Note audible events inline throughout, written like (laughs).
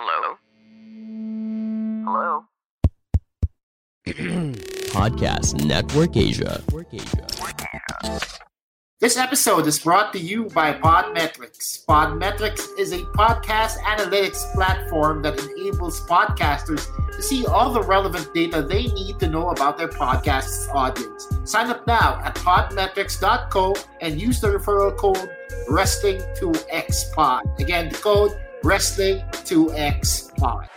Hello? Hello? (clears throat) Podcast Network Asia. This episode is brought to you by Podmetrics. Podmetrics is a podcast analytics platform that enables podcasters to see all the relevant data they need to know about their podcast's audience. Sign up now at podmetrics.co and use the referral code Wrestling2XPod. Again, the code Wrestling2XPod.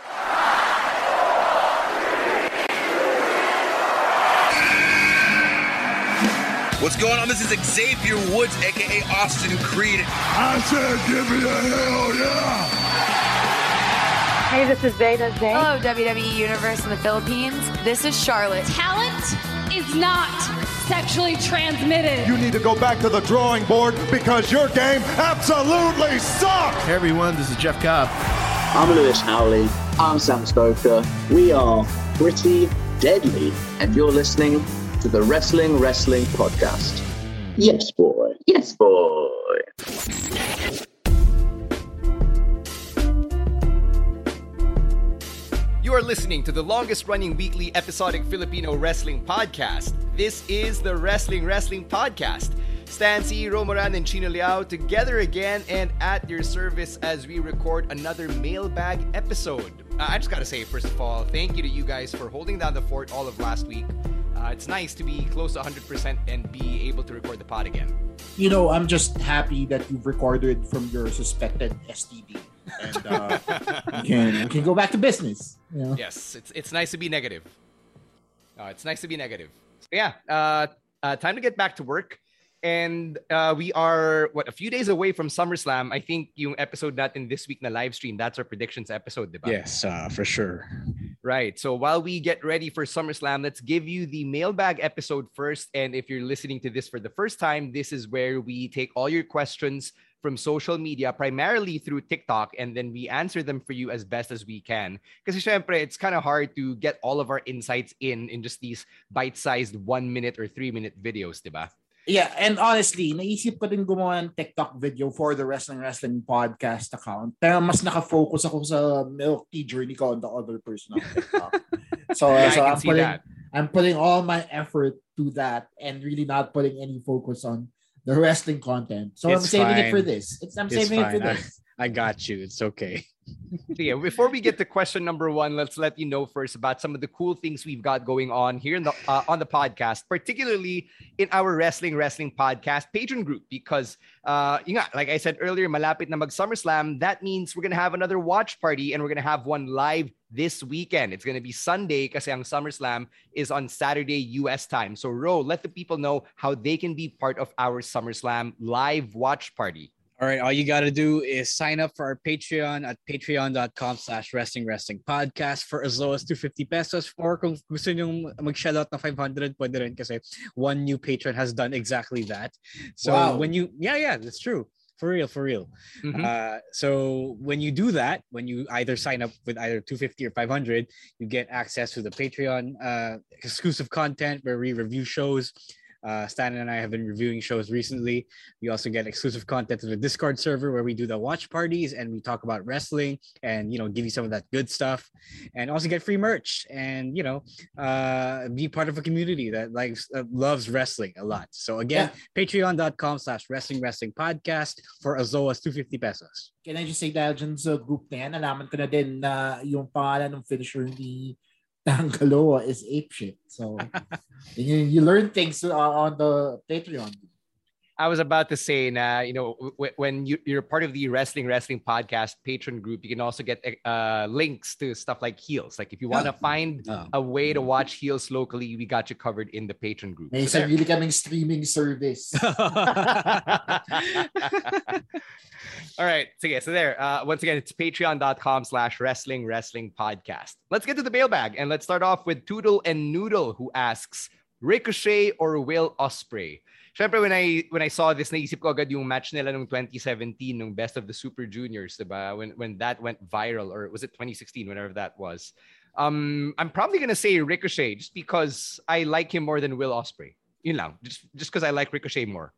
What's going on? This is Xavier Woods, aka Austin Creed. I said, give me a hell yeah! Hey, this is Veda Zane. Hello, WWE Universe in the Philippines. This is Charlotte. Talent is not sexually transmitted. You need to go back to the drawing board because your game absolutely sucks! Hey everyone, this is Jeff Cobb. I'm Lewis Howley. I'm Sam Stoker. We are pretty deadly, and you're listening to the Wrestling Wrestling Podcast. Yes, boy. Yes, boy. You are listening to the longest running weekly episodic Filipino wrestling podcast. This is the Wrestling Wrestling Podcast. Stan Sy, Romoran, and Chino Liao together again and at your service as we record another mailbag episode. Uh, I just gotta say, first of all, thank you to you guys for holding down the fort all of last week. Uh, it's nice to be close to 100% and be able to record the pod again. You know, I'm just happy that you've recorded from your suspected STD. And uh, (laughs) you, can, you can go back to business. You know? Yes, it's it's nice to be negative. Uh, it's nice to be negative. So yeah, uh, uh, time to get back to work. And uh, we are what a few days away from SummerSlam. I think yung episode natin this week na live stream, that's our predictions episode, diba? Yes, uh, for sure. Right. So while we get ready for SummerSlam, let's give you the mailbag episode first. And if you're listening to this for the first time, this is where we take all your questions from social media, primarily through TikTok, and then we answer them for you as best as we can. Because it's kind of hard to get all of our insights in in just these bite-sized one minute or three minute videos, diba? Yeah, and honestly, naisip ko din gumawa ng TikTok video for the Wrestling Wrestling podcast account. Pero mas nakafocus ako sa milk tea journey ko on the other person on TikTok. (laughs) so, Yeah, so I'm putting that. I'm putting all my effort to that and really not putting any focus on the wrestling content. So I'm It's saving it for this. It's, I'm It's saving it for fine. This. I got you. It's okay. So yeah, before we get to question number one, let's let you know first about some of the cool things we've got going on here the uh, on the podcast, particularly in our wrestling wrestling podcast Patreon group. Because uh, you know, like I said earlier, malapit na mag SummerSlam. That means we're gonna have another watch party, and we're gonna have one live this weekend. It's gonna be Sunday because ang SummerSlam is on Saturday U.S. time. So Ro, let the people know how they can be part of our SummerSlam live watch party. All right, all you got to do is sign up for our Patreon at patreon.com slash wrestling wrestling podcast for as low as 250 pesos or kung gusto nyo mag-shell out na 500, pwede rin kasi one new patron has done exactly that. So Wow. when you, yeah, yeah, that's true. For real, for real. Mhm. Uh, so when you do that, when you either sign up with either 250 or 500, you get access to the Patreon uh, exclusive content where we review shows. Uh, Stan and I have been reviewing shows recently. We also get exclusive content to the Discord server where we do the watch parties and we talk about wrestling and you know give you some of that good stuff, and also get free merch and you know uh, be part of a community that likes uh, loves wrestling a lot. So again, Patreon.com/slash Wrestling Wrestling Podcast for as low as 250 pesos. Can I just say dahil dyan sa group na yan, nalaman ko na din na yung pangalan ng finisher ni Tangaloa is apeshit. So, (laughs) you, you learn things uh, on the Patreon. I was about to say, na, you know, w- when you, you're part of the Wrestling Wrestling Podcast Patreon group, you can also get uh, links to stuff like heels. Like if you want to find Oh. a way to watch heels locally, we got you covered in the Patreon group. May So sarili kaming streaming service. (laughs) (laughs) All right. So yeah, so there. Uh, once again, it's patreon.com slash wrestling wrestling podcast. Let's get to the mailbag and let's start off with Toodle and Noodle who asks Ricochet or Will Ospreay? Syempre, when I when I saw this, naisip ko agad yung match nila nung 2017, nung Best of the Super Juniors, diba? When, when that went viral, or was it 2016, whenever that was. Um, I'm probably gonna say Ricochet just because I like him more than Will Ospreay. Yun lang. Just just because I like Ricochet more.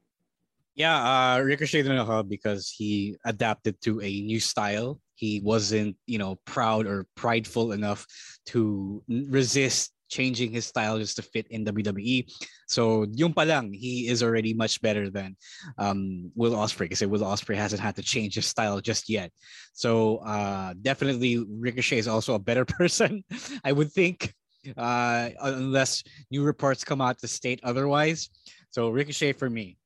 Yeah, uh, Ricochet din ako because he adapted to a new style. He wasn't, you know, proud or prideful enough to resist changing his style just to fit in WWE. So yung palang, he is already much better than um, Will Ospreay because Will Ospreay hasn't had to change his style just yet. So uh, definitely Ricochet is also a better (laughs) person, I would think, uh, unless new reports come out to state otherwise. So Ricochet for me.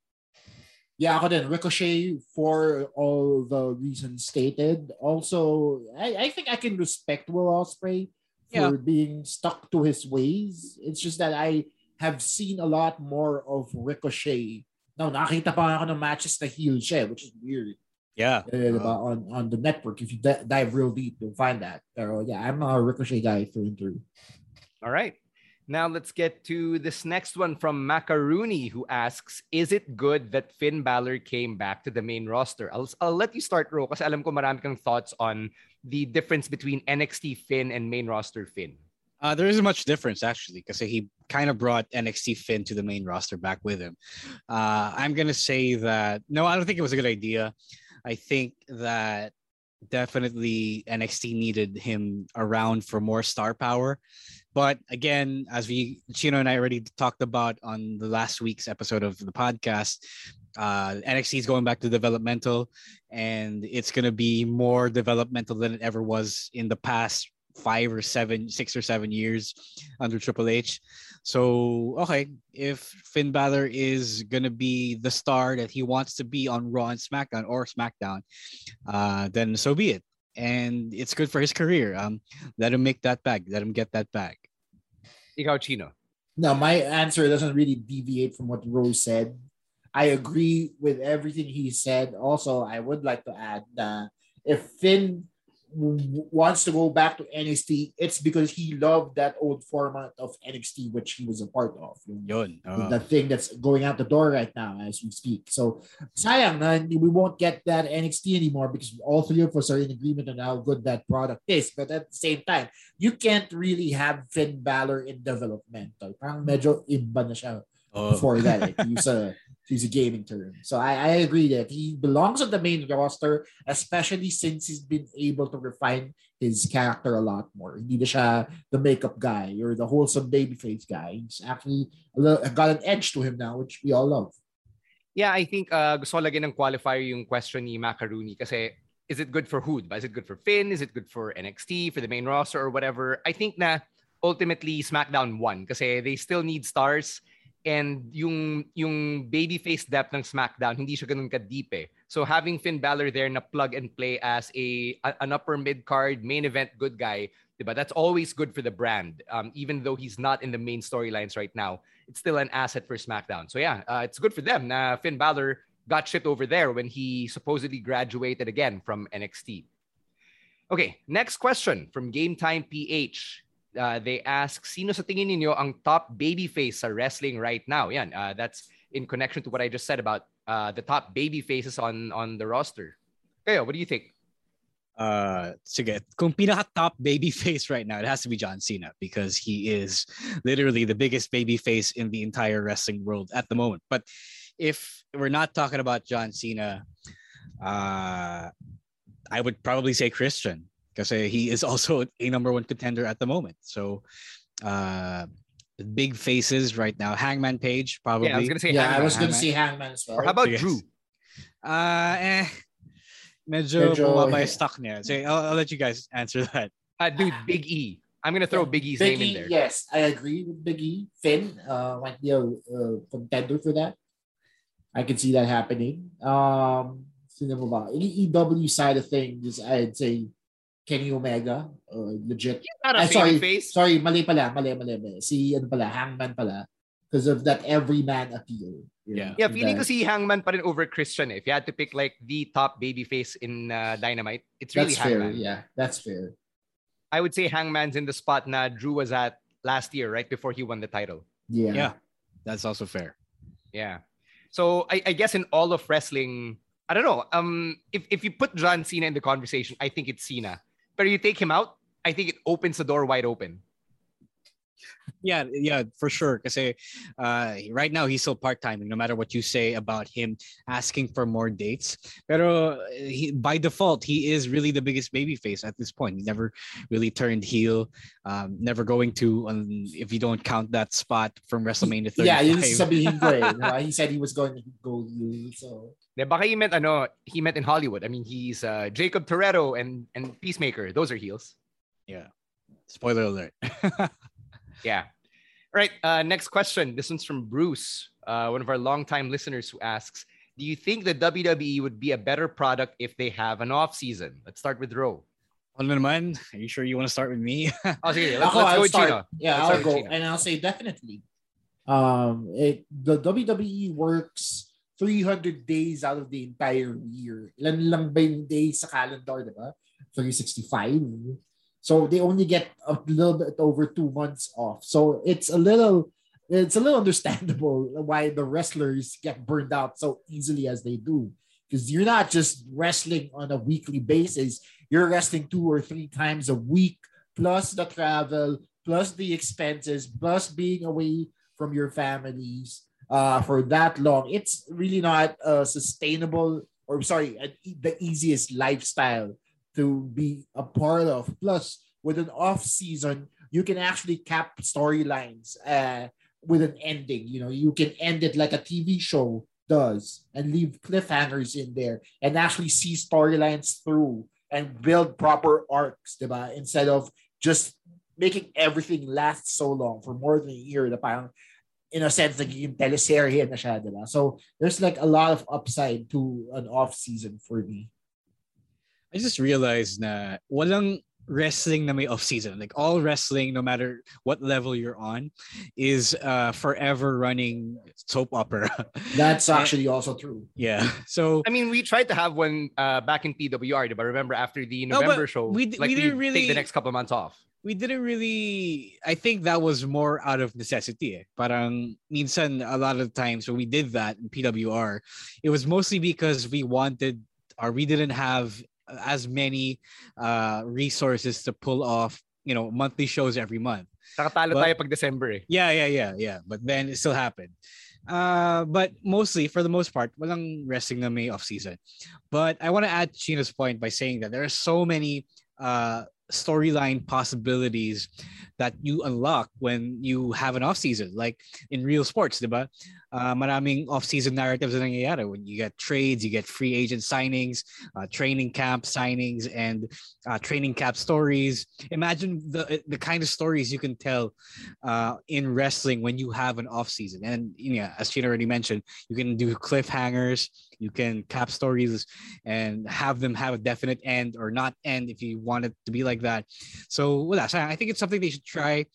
Yeah, ako din. Ricochet for all the reasons stated. Also, I, I think I can respect Will Ospreay for Yeah. being stuck to his ways. It's just that I have seen a lot more of Ricochet. Now, nakita pa ako ng matches na heel siya, which is weird. Yeah. Eh, diba? on, on the network. If you di- dive real deep, you'll find that. Pero yeah, I'm a Ricochet guy through and through. All right. Now let's get to this next one from Macaroni, who asks, "Is it good that Finn Balor came back to the main roster?" I'll, I'll let you start, Ro, kasi alam ko marami kang thoughts on the difference between NXT Finn and main roster Finn. Uh, there isn't much difference actually, because he kind of brought NXT Finn to the main roster back with him. Uh, I'm gonna say that no, I don't think it was a good idea. I think that definitely NXT needed him around for more star power. But again, as we Chino and I already talked about on the last week's episode of the podcast, uh, NXT is going back to developmental, and it's gonna be more developmental than it ever was in the past five or seven, six or seven years under Triple H. So okay, if Finn Balor is gonna be the star that he wants to be on Raw and SmackDown or SmackDown, uh, then so be it. And it's good for his career. Um, let him make that bag. Let him get that bag. Ikaw, Chino. No, my answer doesn't really deviate from what Rose said. I agree with everything he said. Also, I would like to add that if Finn w- wants to go back to NXT, it's because he loved that old format of NXT, which he was a part of. Yun. uh, the thing that's going out the door right now as we speak. So, sayang na we won't get that NXT anymore because all three of us are in agreement on how good that product is. But at the same time, you can't really have Finn Balor in developmental. Parang medyo iba na siya Oh. before that. eh, (laughs) to use use a gaming term. So I, I agree that he belongs on the main roster, especially since he's been able to refine his character a lot more. Hindi the makeup guy or the wholesome babyface guy. He's actually got an edge to him now, which we all love. Yeah, I think uh, gusto lagyan ng qualifier yung question ni Macaroni kasi is it good for who? Is it good for Finn? Is it good for NXT, for the main roster or whatever? I think na ultimately SmackDown won kasi they still need stars and yung yung babyface depth ng SmackDown hindi siya ganun ka-deep eh. So having Finn Balor there na plug and play as a, an upper mid card main event good guy, ba? That's always good for the brand. Um, even though he's not in the main storylines right now, it's still an asset for SmackDown. So yeah, uh, it's good for them. Na Finn Balor got shit over there when he supposedly graduated again from NXT. Okay, next question from Game Time PH. Uh, they ask, sino sa tingin ninyo ang top babyface sa wrestling right now? Yan, uh, that's in connection to what I just said about uh, the top babyfaces on on the roster. Kayo, what do you think? uh sige kung pinaka top baby face right now it has to be John Cena because he is literally the biggest baby face in the entire wrestling world at the moment but if we're not talking about John Cena uh I would probably say Christian because he is also a number one contender at the moment so uh big faces right now Hangman Page probably Yeah, I was gonna say yeah, I Hangman. was going to say Hangman as well. Or how about Yes. Drew? uh eh medyo, Medyo- bumaba yung (laughs) stock niya so I'll, I'll let you guys answer that Uh, dude, Big E. I'm gonna throw Big E's Big name in E, there. Yes, I agree with Big E. Finn uh, might be a, a contender for that. I can see that happening. Um, sino mo ba? AEW side of things, I'd say Kenny Omega, uh, legit. He's not a Ah, sorry, face. sorry, mali pala, mali, mali, mali. Si, ano pala, Hangman pala. Because of that everyman appeal. Yeah. Yeah, feeling ko That- si Hangman pa rin over Christian. eh. If you had to pick like the top babyface in uh, Dynamite, it's really That's fair, Hangman. yeah. That's fair. I would say Hangman's in the spot na Drew was at last year, right before he won the title. Yeah. Yeah, that's also fair. Yeah. So I, I guess in all of wrestling, I don't know. Um, if, if you put John Cena in the conversation, I think it's Cena. But you take him out, I think it opens the door wide open. Yeah, yeah, for sure. Because uh, right now he's still part time. No matter what you say about him asking for more dates, pero he, by default he is really the biggest babyface at this point. He never really turned heel. Um, never going to, um, if you don't count that spot from WrestleMania 35. Yeah, yun sabihin ko eh. diba? (laughs) He said he was going to go heel, so... De, baka he meant ano, he meant in Hollywood. I mean, he's uh, Jakob Toretto and and Peacemaker. Those are heels. Yeah. Spoiler alert. (laughs) Yeah. All right. Uh, next question. This one's from Bruce, uh, one of our longtime listeners who asks, do you think the WWE would be a better product if they have an off season? Let's start with Ro. Ano naman? Are you sure you want to start with me? (laughs) Oh, sige, let's, Ako, let's I'll with start. Chino. Yeah, Let's I'll go, and I'll say definitely. Um, it the WWE works 300 days out of the entire year. Ilan lang ba yung days sa calendar, di ba? 365. So they only get a little bit over two months off. So it's a little it's a little understandable why the wrestlers get burned out so easily as they do. Because you're not just wrestling on a weekly basis, you're wrestling two or three times a week, plus the travel, plus the expenses, plus being away from your families uh, for that long. It's really not a sustainable, or sorry, e- the easiest lifestyle to be a part of. Plus, with an off season, you can actually cap storylines uh, with an ending. You know, you can end it like a TV show does and leave cliffhangers in there and actually see storylines through and build proper arcs, diba? Instead of just making everything last so long for more than a year parang in a sense nagiging teleserye na siya, diba? So there's like a lot of upside to an off season for me. I just realized na walang wrestling na may off-season. Like all wrestling, no matter what level you're on, is uh forever running soap opera. (laughs) That's actually also true. yeah. So I mean, we tried to have one uh, back in PWR, but remember after the No, November show, we d- like we didn't really... take the next couple of months off. We didn't really I think that was more out of necessity. Eh. Parang minsan a lot of times when we did that in PWR, it was mostly because we wanted or we didn't have as many uh resources to pull off, you know, monthly shows every month. Nakatalo But- tayo pag December eh. Yeah, yeah, yeah, yeah. But then it still happened. Uh, but mostly, for the most part, walang wrestling na may off-season. But I want to add Chino's point by saying that there are so many uh, storyline possibilities that you unlock when you have an off-season. Like in real sports, diba? Uh, maraming off-season narratives na nangyayari when you get trades, you get free agent signings, uh, training camp signings, and uh, training camp stories. Imagine the the kind of stories you can tell uh, in wrestling when you have an off season. And know, as Chino already mentioned, you can do cliffhangers, you can cap stories, and have them have a definite end or not end if you want it to be like that. So, that's I think it's something they should try.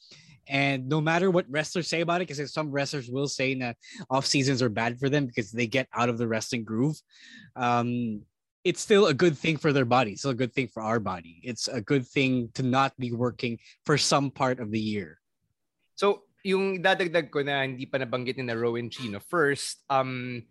And no matter what wrestlers say about it, because some wrestlers will say that off seasons are bad for them because they get out of the wrestling groove. Um, it's still a good thing for their body. It's still a good thing for our body. It's a good thing to not be working for some part of the year. So, yung dadagdag ko na hindi pa nabanggit ni na Rowan Chino. First, um,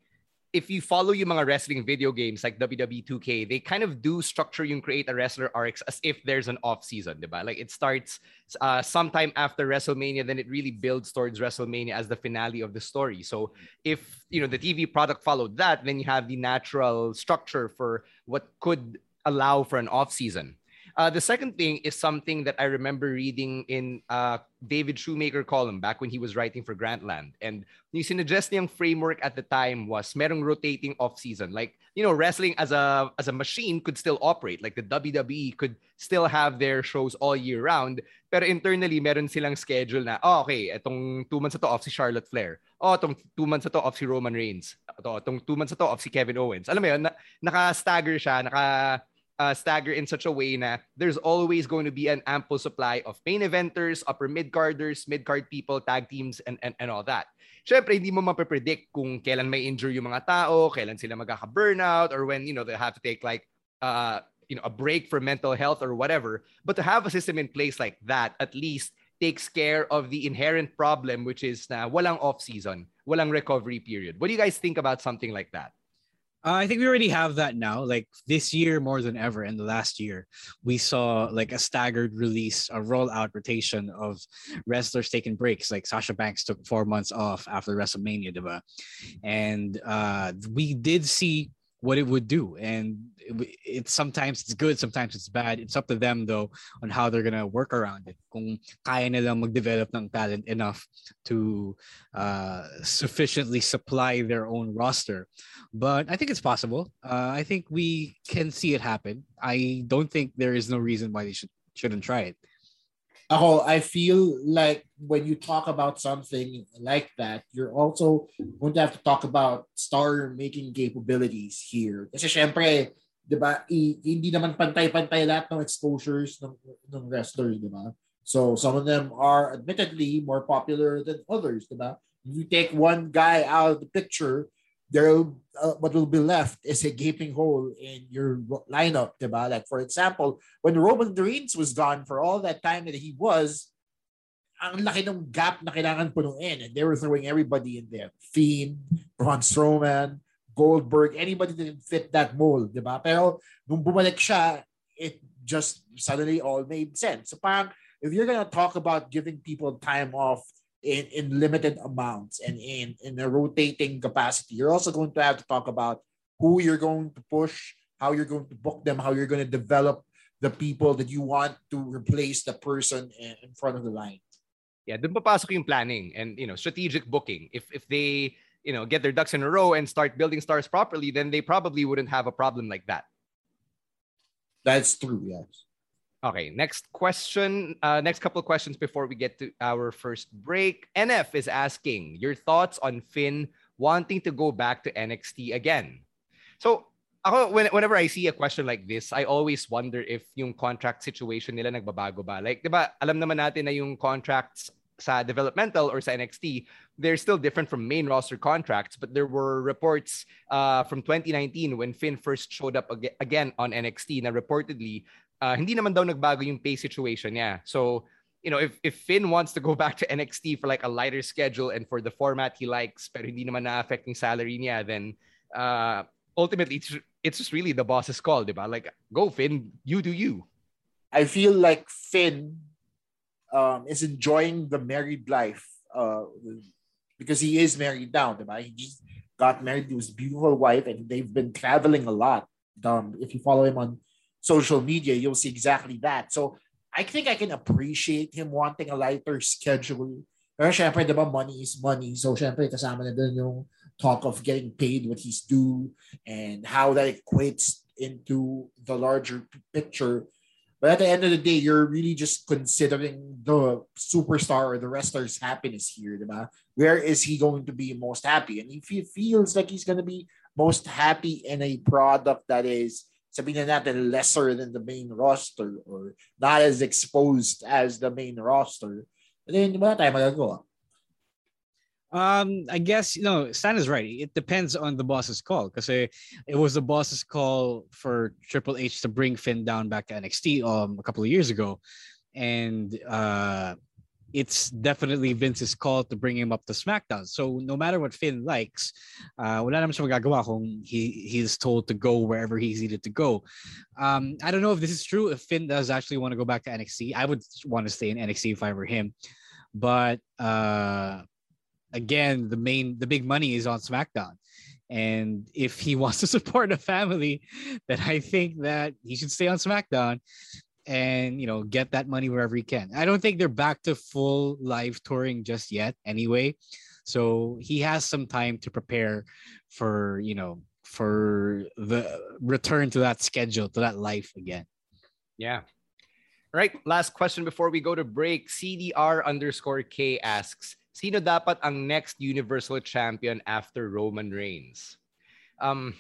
if you follow yung mga wrestling video games like WWE 2K, they kind of do structure yung create a wrestler arcs as if there's an off season, diba? Like it starts uh, sometime after WrestleMania, then it really builds towards WrestleMania as the finale of the story. So if you know the TV product followed that, then you have the natural structure for what could allow for an off season. Uh, the second thing is something that I remember reading in uh, David Shoemaker column back when he was writing for Grantland. And yung sinuggest niyang framework at the time was merong rotating off-season. Like, you know, wrestling as a as a machine could still operate. Like the WWE could still have their shows all year round. Pero internally, meron silang schedule na, oh, okay, itong two months na to off si Charlotte Flair. Oh, itong two months na to off si Roman Reigns. Ito, itong two months na to off si Kevin Owens. Alam mo yun, na, naka-stagger siya, naka uh, stagger in such a way na there's always going to be an ample supply of main eventers, upper mid-carders, mid-card people, tag teams, and, and, and all that. Siyempre, hindi mo mapapredict kung kailan may injure yung mga tao, kailan sila magkaka-burnout, or when, you know, they have to take like, uh, you know, a break for mental health or whatever. But to have a system in place like that, at least takes care of the inherent problem, which is na walang off-season, walang recovery period. What do you guys think about something like that? Uh, I think we already have that now. Like this year, more than ever, in the last year, we saw like a staggered release, a rollout rotation of wrestlers taking breaks. Like Sasha Banks took four months off after WrestleMania, diba? and uh, we did see what it would do. And it, it's sometimes it's good, sometimes it's bad. It's up to them though on how they're gonna work around it. Kung kaya nilang mag-develop ng talent enough to uh, sufficiently supply their own roster. But I think it's possible. Uh, I think we can see it happen. I don't think there is no reason why they should shouldn't try it. Ako, I feel like when you talk about something like that, you're also going to have to talk about star-making capabilities here. Kasi syempre, di ba, hindi naman pantay-pantay lahat ng exposures ng, ng wrestlers, di ba? So some of them are admittedly more popular than others, di ba? You take one guy out of the picture, there uh, what will be left is a gaping hole in your lineup, diba? Like for example, when Roman Reigns was gone for all that time that he was, ang laki ng gap na kailangan punuin and they were throwing everybody in there. Fiend, Braun Strowman, Goldberg, anybody that fit that mold, diba? Pero nung bumalik siya, it just suddenly all made sense. So parang, if you're gonna talk about giving people time off in, in limited amounts and in, in a rotating capacity. You're also going to have to talk about who you're going to push, how you're going to book them, how you're going to develop the people that you want to replace the person in, in front of the line. Yeah, dun papasok yung planning and you know strategic booking. If if they you know get their ducks in a row and start building stars properly, then they probably wouldn't have a problem like that. That's true. Yes. Okay, next question. Uh, next couple of questions before we get to our first break. NF is asking your thoughts on Finn wanting to go back to NXT again. So, ako, when, whenever I see a question like this, I always wonder if yung contract situation nila nagbabago ba. Like, di ba, alam naman natin na yung contracts sa developmental or sa NXT, they're still different from main roster contracts. But there were reports uh, from 2019 when Finn first showed up ag- again on NXT na reportedly uh, hindi naman daw nagbago yung pay situation niya. So, you know, if, if Finn wants to go (laughs) back to NXT for like a lighter schedule and for the format he likes, pero hindi naman na-affect salary niya, then uh, ultimately, it's, it's just really the boss's call, di ba? Like, go Finn, you do you. I feel like Finn um, is enjoying the married life uh, because he is married now, di ba? He just got married to his beautiful wife and they've been traveling a lot. Um, if you follow him on social media, you'll see exactly that. So I think I can appreciate him wanting a lighter schedule. Pero syempre, di ba, money is money. So syempre, kasama na dun yung talk of getting paid what he's due and how that equates into the larger picture. But at the end of the day, you're really just considering the superstar or the wrestler's happiness here? Where is he going to be most happy? And if he feels like he's going to be most happy in a product that is sabihin na natin lesser than the main roster or not as exposed as the main roster, then wala tayo magagawa. Um, I guess you know Stan is right. It depends on the boss's call because it was the boss's call for Triple H to bring Finn down back to NXT um a couple of years ago, and uh it's definitely Vince's call to bring him up to SmackDown. So no matter what Finn likes, uh, wala naman siya magagawa kung he he's told to go wherever he's needed to go. Um, I don't know if this is true. If Finn does actually want to go back to NXT, I would want to stay in NXT if I were him. But uh, again, the main the big money is on SmackDown. And if he (laughs) wants to support a family, then I think that he should stay on SmackDown and you know get that money wherever he can. I don't think they're back to full live touring just yet anyway. So he has some time to prepare for, you know, for the return to that schedule, to that life again. Yeah. All right. Last question before we go to break. CDR underscore K asks, Sino dapat ang next Universal Champion after Roman Reigns? Um,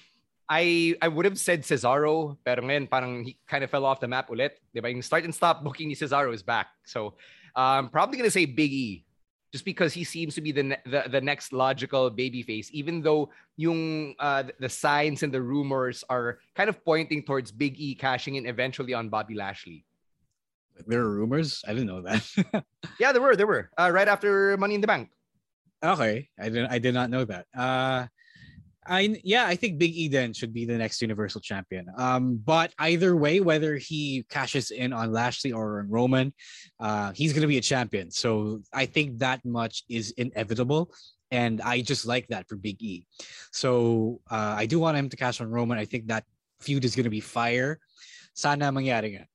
I I would have said Cesaro, pero ngayon parang he kind of fell off the map ulit. Diba? Yung start and stop booking ni Cesaro is back. So I'm um, probably going to say Big E just because he seems to be the the, the next logical babyface, even though yung uh, the signs and the rumors are kind of pointing towards Big E cashing in eventually on Bobby Lashley. There are rumors. I didn't know that. (laughs) yeah, there were. There were. Uh, right after Money in the Bank. Okay, I didn't. I did not know that. Uh, I yeah, I think Big Eden should be the next Universal Champion. Um, but either way, whether he cashes in on Lashley or on Roman, uh, he's gonna be a champion. So I think that much is inevitable. And I just like that for Big E. So uh, I do want him to cash on Roman. I think that feud is gonna be fire. Sana mangyari nga.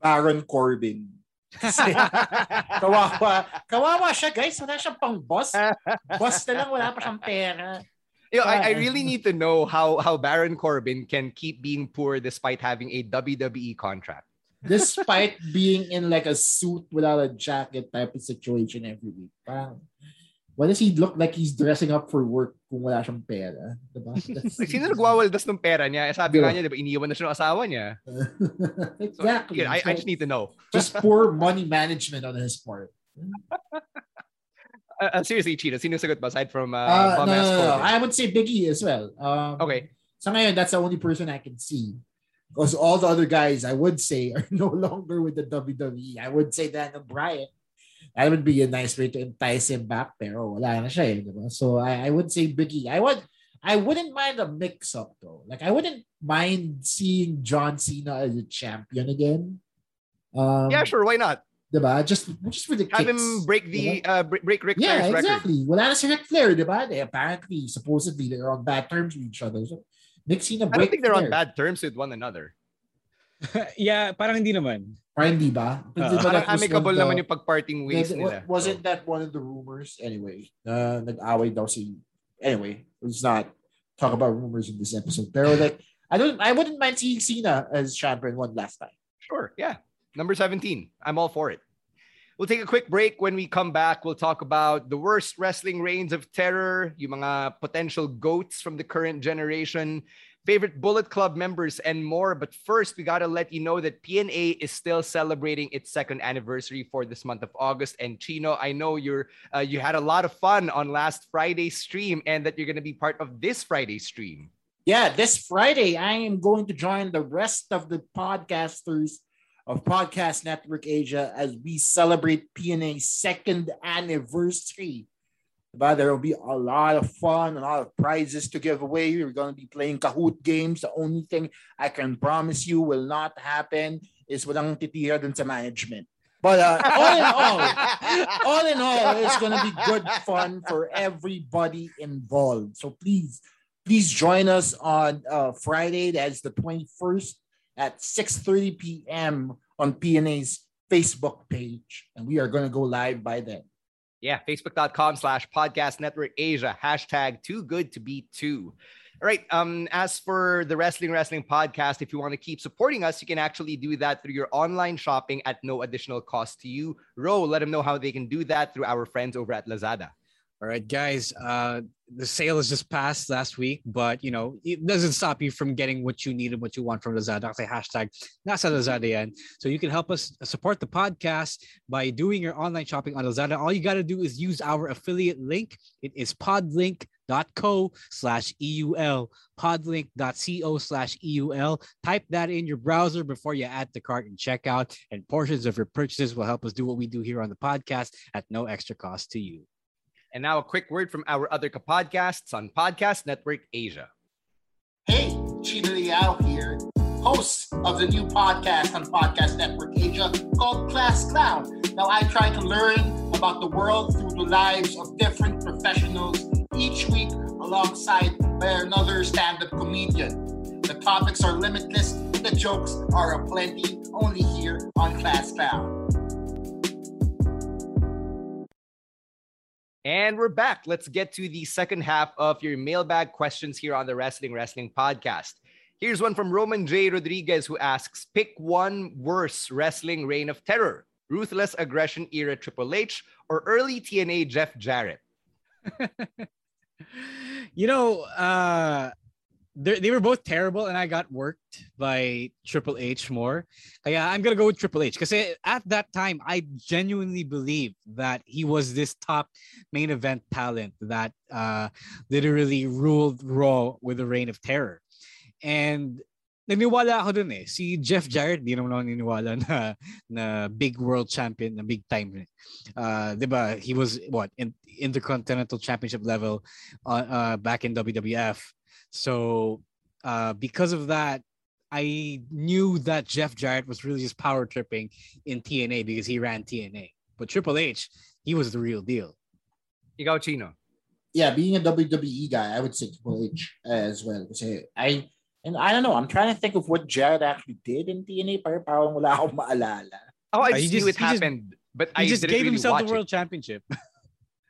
Baron Corbin kasi, (laughs) kawawa. Kawawa siya, guys. Wala siyang pang boss. Boss na lang, wala pa siyang pera. You know, I, I really need to know how how Baron Corbin can keep being poor despite having a WWE contract. Despite being in like a suit without a jacket type of situation every week. Parang, Why does he look like he's dressing up for work kung wala siyang pera? Diba? (laughs) sino nagwawaldas ng pera niya? Eh, sabi nga niya, diba, iniwan na siya ng asawa niya. (laughs) exactly. So, I, I just need to know. just poor money management on his part. (laughs) Uh, uh, seriously, Chino, sino sagot ba aside from uh, uh, no, no, no, no, I would say Biggie as well. Um, okay. So ngayon, that's the only person I can see. Because all the other guys, I would say, are no longer with the WWE. I would say Daniel Bryan that would be a nice way to entice him back pero wala na siya eh, diba? So I, I would say Biggie. I would I wouldn't mind a mix up though. Like I wouldn't mind seeing John Cena as a champion again. Um, yeah, sure, why not? Diba? Just just for the kicks, Have him break the diba? uh break, break Ric yeah, Flair's exactly. record. Wala na si Ric Flair, diba? They apparently supposedly they're on bad terms with each other. So Nick Cena I don't think they're Flair. on bad terms with one another. (laughs) yeah, parang hindi naman. Parang hindi ba? Uh, parang amicable the, naman yung pag-parting ways nila. Wasn't that one of the rumors? Anyway, uh, nag-away daw si... Anyway, let's not talk about rumors in this episode. Pero like, I don't, I wouldn't mind seeing Cena as champion one last time. Sure, yeah. Number 17. I'm all for it. We'll take a quick break. When we come back, we'll talk about the worst wrestling reigns of terror, yung mga potential goats from the current generation, favorite Bullet Club members, and more. But first, we got to let you know that PNA is still celebrating its second anniversary for this month of August. And Chino, I know you're uh, you had a lot of fun on last Friday's stream, and that you're going to be part of this Friday stream. Yeah, this Friday, I am going to join the rest of the podcasters of Podcast Network Asia as we celebrate PNA's second anniversary. But there will be a lot of fun, a lot of prizes to give away. We're going to be playing Kahoot games. The only thing I can promise you will not happen is walang titira dun sa management. But uh, all in all, all in all, it's going to be good fun for everybody involved. So please, please join us on uh, Friday. That's the 21st at 6.30 p.m. on PNA's Facebook page. And we are going to go live by then. Yeah, facebook.com slash podcast network Asia, hashtag too good to be two. All right. Um, as for the Wrestling Wrestling podcast, if you want to keep supporting us, you can actually do that through your online shopping at no additional cost to you. Ro, let them know how they can do that through our friends over at Lazada. All right, guys. Uh, the sale has just passed last week, but you know it doesn't stop you from getting what you need and what you want from Lazada. Say hashtag nasa Lazada yan. So you can help us support the podcast by doing your online shopping on Lazada. All you got to do is use our affiliate link. It is podlink.co slash EUL, podlink.co slash EUL. Type that in your browser before you add the cart and checkout, and portions of your purchases will help us do what we do here on the podcast at no extra cost to you. And now a quick word from our other podcasts on Podcast Network Asia. Hey, Chino Liao here, host of the new podcast on Podcast Network Asia called Class Clown. Now I try to learn about the world through the lives of different professionals each week alongside another stand-up comedian. The topics are limitless. The jokes are aplenty only here on Class Pal. And we're back. Let's get to the second half of your mailbag questions here on the Wrestling Wrestling Podcast. Here's one from Roman J. Rodriguez who asks Pick one worse wrestling reign of terror ruthless aggression era Triple H or early TNA Jeff Jarrett? (laughs) you know, uh, they were both terrible, and I got worked by Triple H more. Yeah, I'm gonna go with Triple H because at that time I genuinely believed that he was this top main event talent that uh, literally ruled Raw with a reign of terror. And naniwala ako dun eh. Si Jeff Jarrett, di naman ako niniwala na, na big world champion, na big time. Uh, di ba? He was, what, in Intercontinental Championship level uh, uh, back in WWF. So uh, because of that, I knew that Jeff Jarrett was really just power tripping in TNA because he ran TNA. But Triple H, he was the real deal. Ikaw, Chino. Yeah, being a WWE guy, I would say Triple H as well. Kasi I and I don't know, I'm trying to think of what Jarrett actually did in TNA, pero parang wala akong maalala. Oh, I just, knew it happened, just, but he I just gave really himself the world it. championship. (laughs)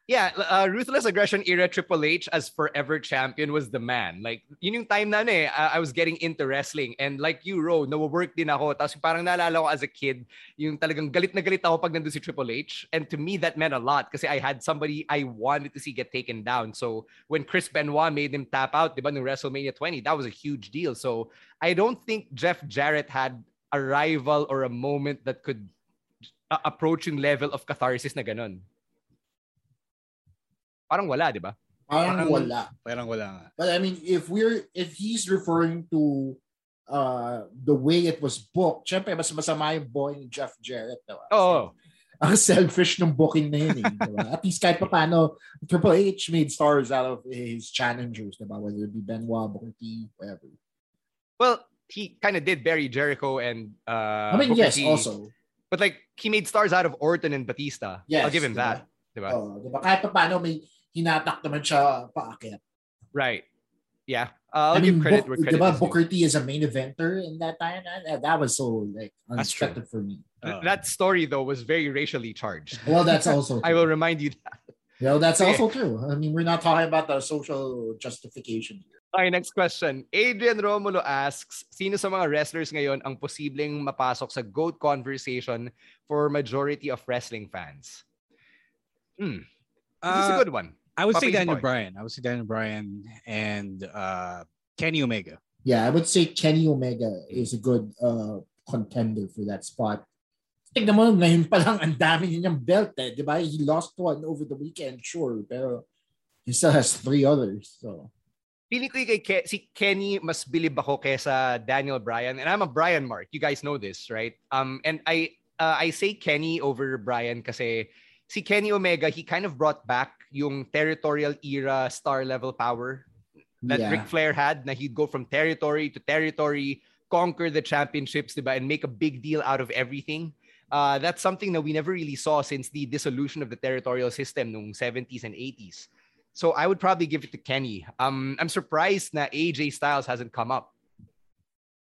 yeah, uh, ruthless aggression era Triple H as forever champion was the man. Like, yun yung time na eh, I, I was getting into wrestling. And like you, Ro, no-work din ako. Tapos parang naalala ko as a kid, yung talagang galit na galit ako pag nandun si Triple H. And to me, that meant a lot kasi I had somebody I wanted to see get taken down. So when Chris Benoit made him tap out, di ba, no WrestleMania 20, that was a huge deal. So I don't think Jeff Jarrett had a rival or a moment that could uh, approaching level of catharsis na ganun. Parang wala, di ba? Parang, parang wala. Parang wala nga. But I mean, if we're, if he's referring to uh, the way it was booked, syempre, mas masama yung boy ni Jeff Jarrett. Diba? Oo. Oh. Ang selfish ng booking na yun. Eh, diba? At least kahit pa paano, Triple H made stars out of his challengers, diba? whether it be Benoit, Booker T, whatever. Well, he kind of did bury Jericho and uh, I mean, Booker yes, T. also. But like, he made stars out of Orton and Batista. Yes, I'll give him diba? that. Diba? Oh, diba? Kahit pa paano, may hinatak naman siya paakyat. Right. Yeah. Uh, I'll I mean, give credit Book, where credit diba, is Booker T is a main eventer in that time. That, that was so like unexpected for me. Uh, that story though was very racially charged. (laughs) Well, that's also. (laughs) I will remind you that. Yeah, well, that's Okay. also (laughs) true. I mean, we're not talking about the social justification here. Okay, next question. Adrian Romulo asks, sino sa mga wrestlers ngayon ang posibleng mapasok sa GOAT conversation for majority of wrestling fans? Hmm. This is a Uh, good one. I would say Daniel boy. Bryan. I would say Daniel Bryan and uh, Kenny Omega. Yeah, I would say Kenny Omega is a good uh, contender for that spot. Tignan mo, ngayon pa lang ang dami niyang belt eh. Di ba? He lost one over the weekend, sure. Pero he still has three others. So, Feeling ko kay Ke- si Kenny mas bilib ako kesa Daniel Bryan. And I'm a Bryan mark. You guys know this, right? Um, and I uh, I say Kenny over Bryan kasi si Kenny Omega, he kind of brought back yung territorial era star level power that Yeah. Ric Flair had na he'd go from territory to territory, conquer the championships, diba, and make a big deal out of everything. Uh, that's something that we never really saw since the dissolution of the territorial system nung 70s and 80s. So I would probably give it to Kenny. Um, I'm surprised that AJ Styles hasn't come up.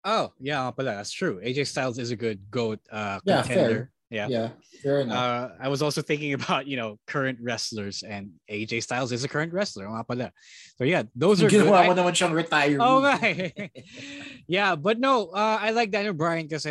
Oh, yeah, nga pala, that's true. AJ Styles is a good GOAT uh, Yeah, contender. fair. Yeah. yeah, fair enough. Uh, I was also thinking (laughs) about, you know, current wrestlers and AJ Styles is a current wrestler. So yeah, those are good. I- naman siyang retiree. Oh, (laughs) eh. (laughs) yeah, but no, uh, I like Daniel Bryan because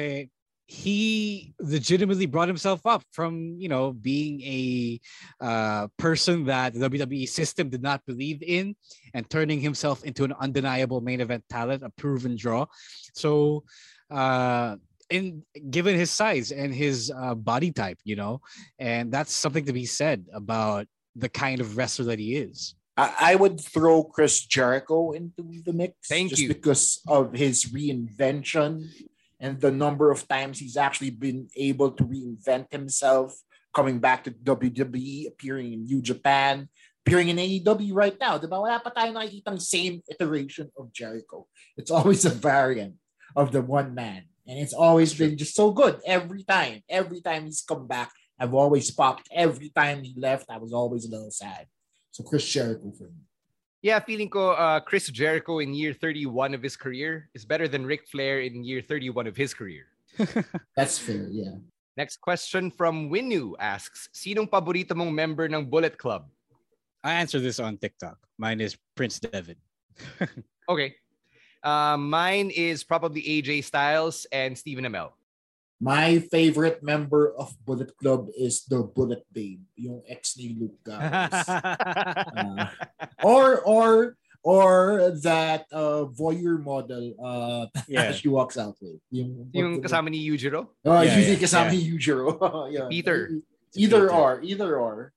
he legitimately brought himself up from you know being a uh, person that the WWE system did not believe in and turning himself into an undeniable main event talent, a proven draw. So, uh, in given his size and his uh, body type, you know, and that's something to be said about the kind of wrestler that he is. I, I would throw Chris Jericho into the mix. Thank just you. because of his reinvention and the number of times he's actually been able to reinvent himself, coming back to WWE, appearing in New Japan, appearing in AEW right now. Diba? Wala pa tayo nakikitang same iteration of Jericho. It's always a variant of the one man. And it's always been just so good every time. Every time he's come back, I've always popped. Every time he left, I was always a little sad. So Chris Jericho for me. Yeah, feeling ko uh, Chris Jericho in year 31 of his career is better than Ric Flair in year 31 of his career. (laughs) That's fair, yeah. Next question from Winu asks, Sinong paborito mong member ng Bullet Club? I answered this on TikTok. Mine is Prince Devitt. (laughs) okay. Uh, mine is probably AJ Styles and Stephen Amell. My favorite member of Bullet Club is the Bullet Babe, yung ex ni Luke Gallows. (laughs) uh, or or or that uh, voyeur model uh, Yeah. she walks out with. Yung, Yung kasama ni Yujiro? Oh, Yeah, yeah, kasama yeah. ni Yujiro. (laughs) yeah. Peter. Either Peter. or, either or.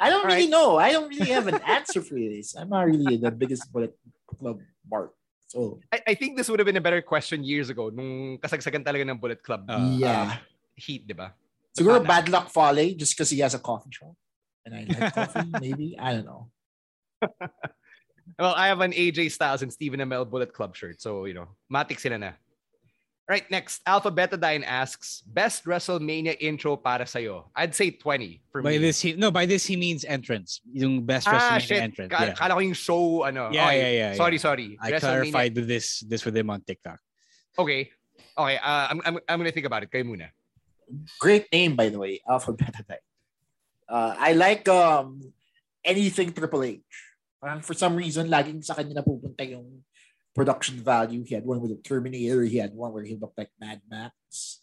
I don't really know. I don't really have an (laughs) answer for this. I'm not really the biggest Bullet Club mark. So I, I think this would have been a better question years ago nung kasagsagan talaga ng Bullet Club. Uh, yeah. Heat, di ba? Siguro Pana. bad luck Fale just because he has a coffee shop. And I like coffee, (laughs) maybe. I don't know. (laughs) Well, I have an AJ Styles and Stephen Amell Bullet Club shirt. So, you know, matik sila na. Right, next. Alpha Betadine asks, best WrestleMania intro para sa'yo? I'd say 20 for By me. this he no, by this he means entrance. Yung best ah, WrestleMania shit. entrance. Ka- yeah. Kala ko yung show, ano. Yeah, Okay. yeah, yeah, Sorry, yeah. sorry. I WrestleMania- clarified this this with him on TikTok. Okay. Okay, uh, I'm, I'm, I'm gonna think about it. Kayo muna. Great name, by the way, Alpha Beta Type. Uh, I like um anything Triple H. Parang for some reason, laging sa kanya napupunta yung production value. He had one with the Terminator. He had one where he looked like Mad Max.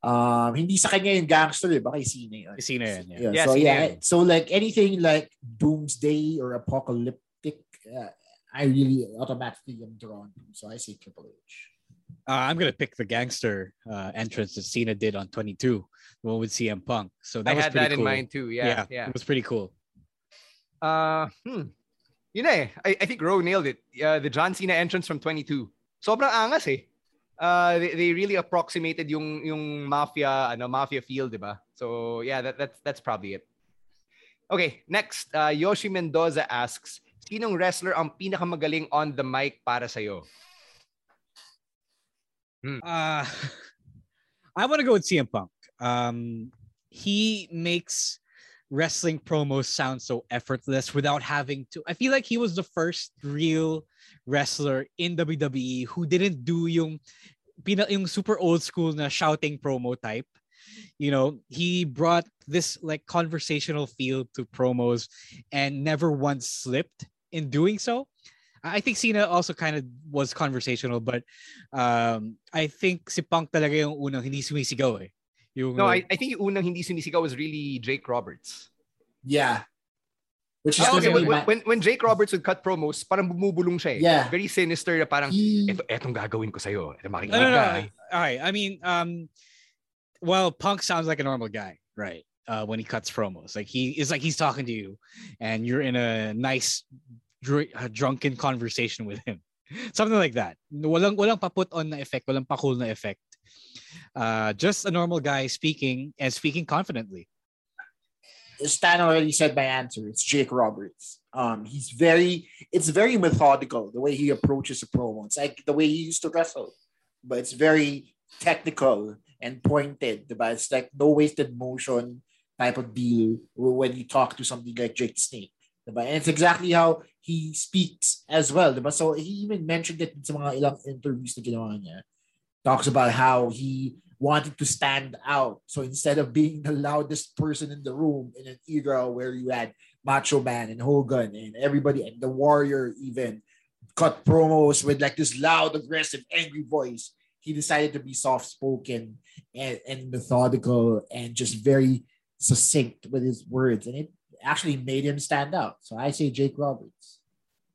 Um, hindi sa kanya yung gangster, eh, baka kay Cena yun. Kay yun, yeah. Yeah, Yeah, so Cena yeah, yun. so like anything like Doomsday or Apocalyptic, uh, I really automatically am drawn to. So I say Triple H. Uh, I'm gonna pick the gangster uh, entrance that Cena did on 22, the one with CM Punk. So that I was had pretty that in mind too. Yeah, yeah. it was pretty cool. Uh, hmm. Yun na eh. I, I think Ro nailed it. Uh, the John Cena entrance from 22. Sobrang angas eh. Uh, they, they really approximated yung yung mafia ano mafia feel, di ba? So yeah, that, that's that's probably it. Okay, next, uh, Yoshi Mendoza asks, sinong wrestler ang pinakamagaling on the mic para sa'yo? Uh, (laughs) I want to go with CM Punk. Um, he makes wrestling promos sound so effortless without having to. I feel like he was the first real wrestler in WWE who didn't do yung, pina, yung super old school na shouting promo type. You know, he brought this like conversational feel to promos and never once slipped in doing so. I think Cena also kind of was conversational, but um, I think si Punk talaga yung unang hindi sumisigaw eh. Yung, No, I, I think yung unang hindi sumisigaw was really Jake Roberts. Yeah. Which is Ah, okay, when, my- when, when Jake Roberts would cut promos, parang bumubulong siya eh. Yeah. Very sinister na parang, He- eto, etong gagawin ko sa'yo. Eto makikinig no, no. ka. All right. I mean, um, well, Punk sounds like a normal guy, right? Uh, when he cuts promos, like he is like he's talking to you, and you're in a nice dr- uh, drunken conversation with him, (laughs) something like that. Walang walang paput on na effect, walang pakul na effect. Uh, just a normal guy speaking and speaking confidently. Stan already said my answer. It's Jake Roberts. Um, he's very, it's very methodical the way he approaches a promo. It's like the way he used to wrestle, but it's very technical and pointed. Diba? It's like no wasted motion type of deal when you talk to somebody like Jake Snake. Diba? And it's exactly how he speaks as well. So he even mentioned it in mga ilang interviews na ginawa. Talks about how he wanted to stand out. So instead of being the loudest person in the room in an era where you had Macho Man and Hogan and everybody and the Warrior even cut promos with like this loud, aggressive, angry voice, he decided to be soft spoken and, and methodical and just very succinct with his words. And it actually made him stand out. So I say Jake Roberts.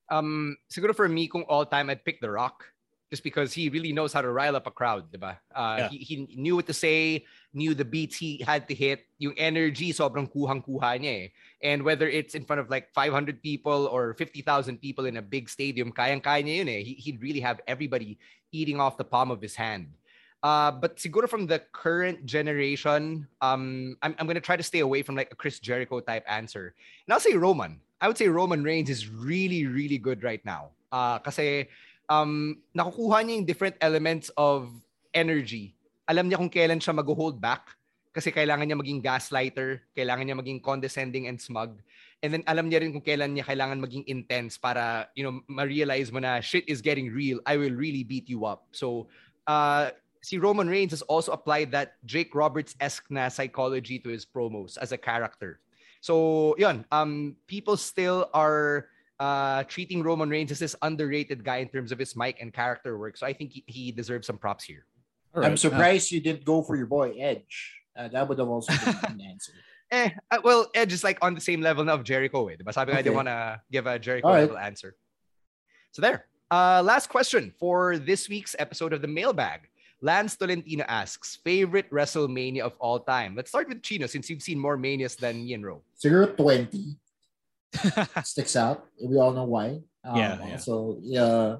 Um, siguro for me, kung all time, I'd pick The Rock. Just because he really knows how to rile up a crowd, diba? Uh, Yeah. he, he knew what to say, knew the beats he had to hit. Yung energy, sobrang kuhang-kuha niya eh. And whether it's in front of like 500 people or 50,000 people in a big stadium, kayang-kaya niya yun eh. He, he'd really have everybody eating off the palm of his hand. Uh, but siguro from the current generation, um, I'm, I'm going to try to stay away from like a Chris Jericho type answer. And I'll say Roman. I would say Roman Reigns is really, really good right now. Uh, kasi um, nakukuha niya yung different elements of energy. Alam niya kung kailan siya mag-hold back. kasi kailangan niya maging gaslighter, kailangan niya maging condescending and smug. And then alam niya rin kung kailan niya kailangan maging intense para, you know, ma-realize mo na shit is getting real. I will really beat you up. So, uh, si Roman Reigns has also applied that Jake Roberts-esque na psychology to his promos as a character. So, yun, um, people still are uh, treating Roman Reigns as this underrated guy in terms of his mic and character work. So I think he, he deserves some props here. Right. I'm surprised uh, you didn't go for your boy Edge. Uh, that would have also been an (laughs) answer. Eh, uh, well, Edge is like on the same level of Jericho. Eh, diba? Sabi okay. I didn't want to give a Jericho right. level answer. So there. Uh, last question for this week's episode of the mailbag. Lance Tolentino asks, favorite WrestleMania of all time? Let's start with Chino since you've seen more manias than Yin Ro. Zero 20. (laughs) sticks out. We all know why. Um, yeah, yeah. So yeah,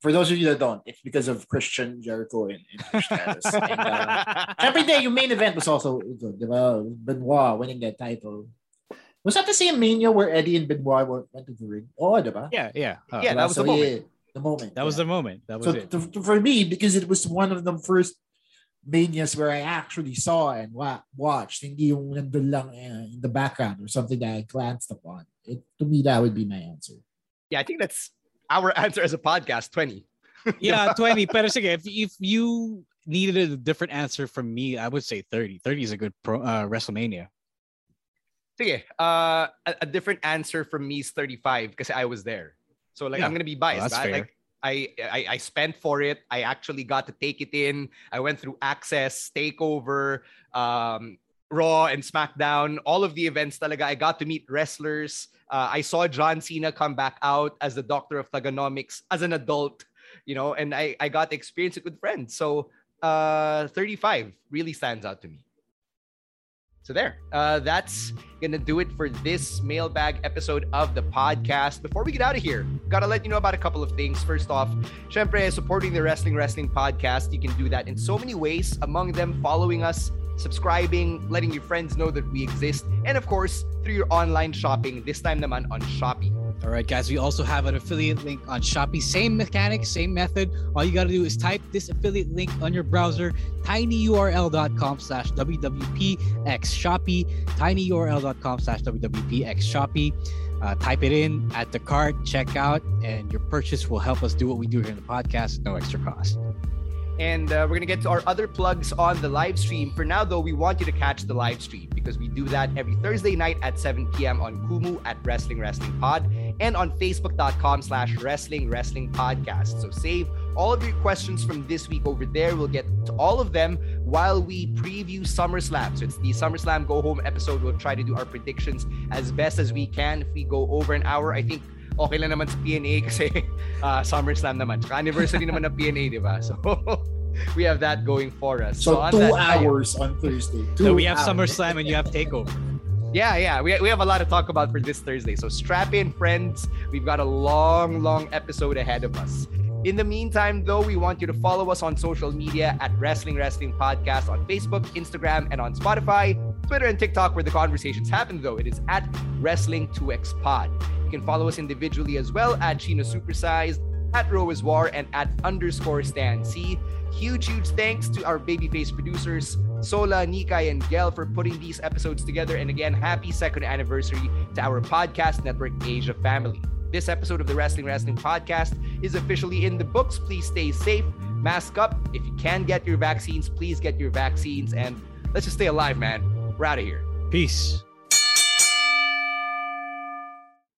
for those of you that don't, it's because of Christian Jericho and, and Stratus. (laughs) and, uh, every day, your main event was also good. Diba? Benoit winning that title. Was that the same Mania where Eddie and Benoit went to the ring? Oh, diba? Yeah, yeah. Uh, yeah, that was so, the moment. Yeah, the moment. That yeah. was the moment. That was so it. To, to, for me, because it was one of the first manias where I actually saw and wa- watched, hindi yung nandun lang uh, in the background or something that I glanced upon. It, to me, that would be my answer. Yeah, I think that's our (laughs) answer as a podcast, 20. (laughs) yeah, 20. Pero sige, if, if you needed a different answer from me, I would say 30. 30 is a good pro, uh, WrestleMania. Sige, uh, a, a, different answer from me is 35 because I was there. So like yeah. I'm gonna be biased. Well, that's fair. Like I, I I spent for it. I actually got to take it in. I went through Axxess, Takeover, um, Raw, and SmackDown. All of the events talaga. I got to meet wrestlers. Uh, I saw John Cena come back out as the Doctor of Thuganomics as an adult, you know, and I, I got to experience it with friends. So uh, 35 really stands out to me. So there, uh, that's gonna do it for this mailbag episode of the podcast. Before we get out of here, gotta let you know about a couple of things. First off, syempre, supporting the Wrestling Wrestling podcast, you can do that in so many ways. Among them, following us subscribing, letting your friends know that we exist, and of course, through your online shopping, this time naman on Shopee. All right, guys, we also have an affiliate link on Shopee. Same mechanic, same method. All you got to do is type this affiliate link on your browser, tinyurl.com slash WWPX Shopee, tinyurl.com slash WWPX Shopee. Uh, type it in at the cart, check out, and your purchase will help us do what we do here in the podcast, no extra cost. And uh, we're going to get to our other plugs on the live stream. For now, though, we want you to catch the live stream because we do that every Thursday night at 7 p.m. on Kumu at Wrestling Wrestling Pod and on Facebook.com slash Wrestling Wrestling Podcast. So save all of your questions from this week over there. We'll get to all of them while we preview SummerSlam. So it's the SummerSlam Go Home episode. We'll try to do our predictions as best as we can. If we go over an hour, I think okay lang naman sa PNA (laughs) kasi uh, SummerSlam naman. Tsaka anniversary naman ng PNA, di ba? So, (laughs) we have that going for us. So, so two that, hours on Thursday. Two so we have hours. SummerSlam and you have TakeOver. Yeah, yeah. We, we have a lot to talk about for this Thursday. So strap in, friends. We've got a long, long episode ahead of us. In the meantime, though, we want you to follow us on social media at Wrestling Wrestling Podcast on Facebook, Instagram, and on Spotify, Twitter, and TikTok, where the conversations happen, though. It is at Wrestling2X Pod. You can follow us individually as well at Chino Supersized, at Row is War, and at underscore Stan Sy. Huge, huge thanks to our babyface producers, Sola, Nikai, and Gel for putting these episodes together. And again, happy second anniversary to our podcast network Asia family. This episode of the Wrestling Wrestling Podcast is officially in the books. Please stay safe, mask up. If you can get your vaccines, please get your vaccines. And let's just stay alive, man. We're out of here. Peace.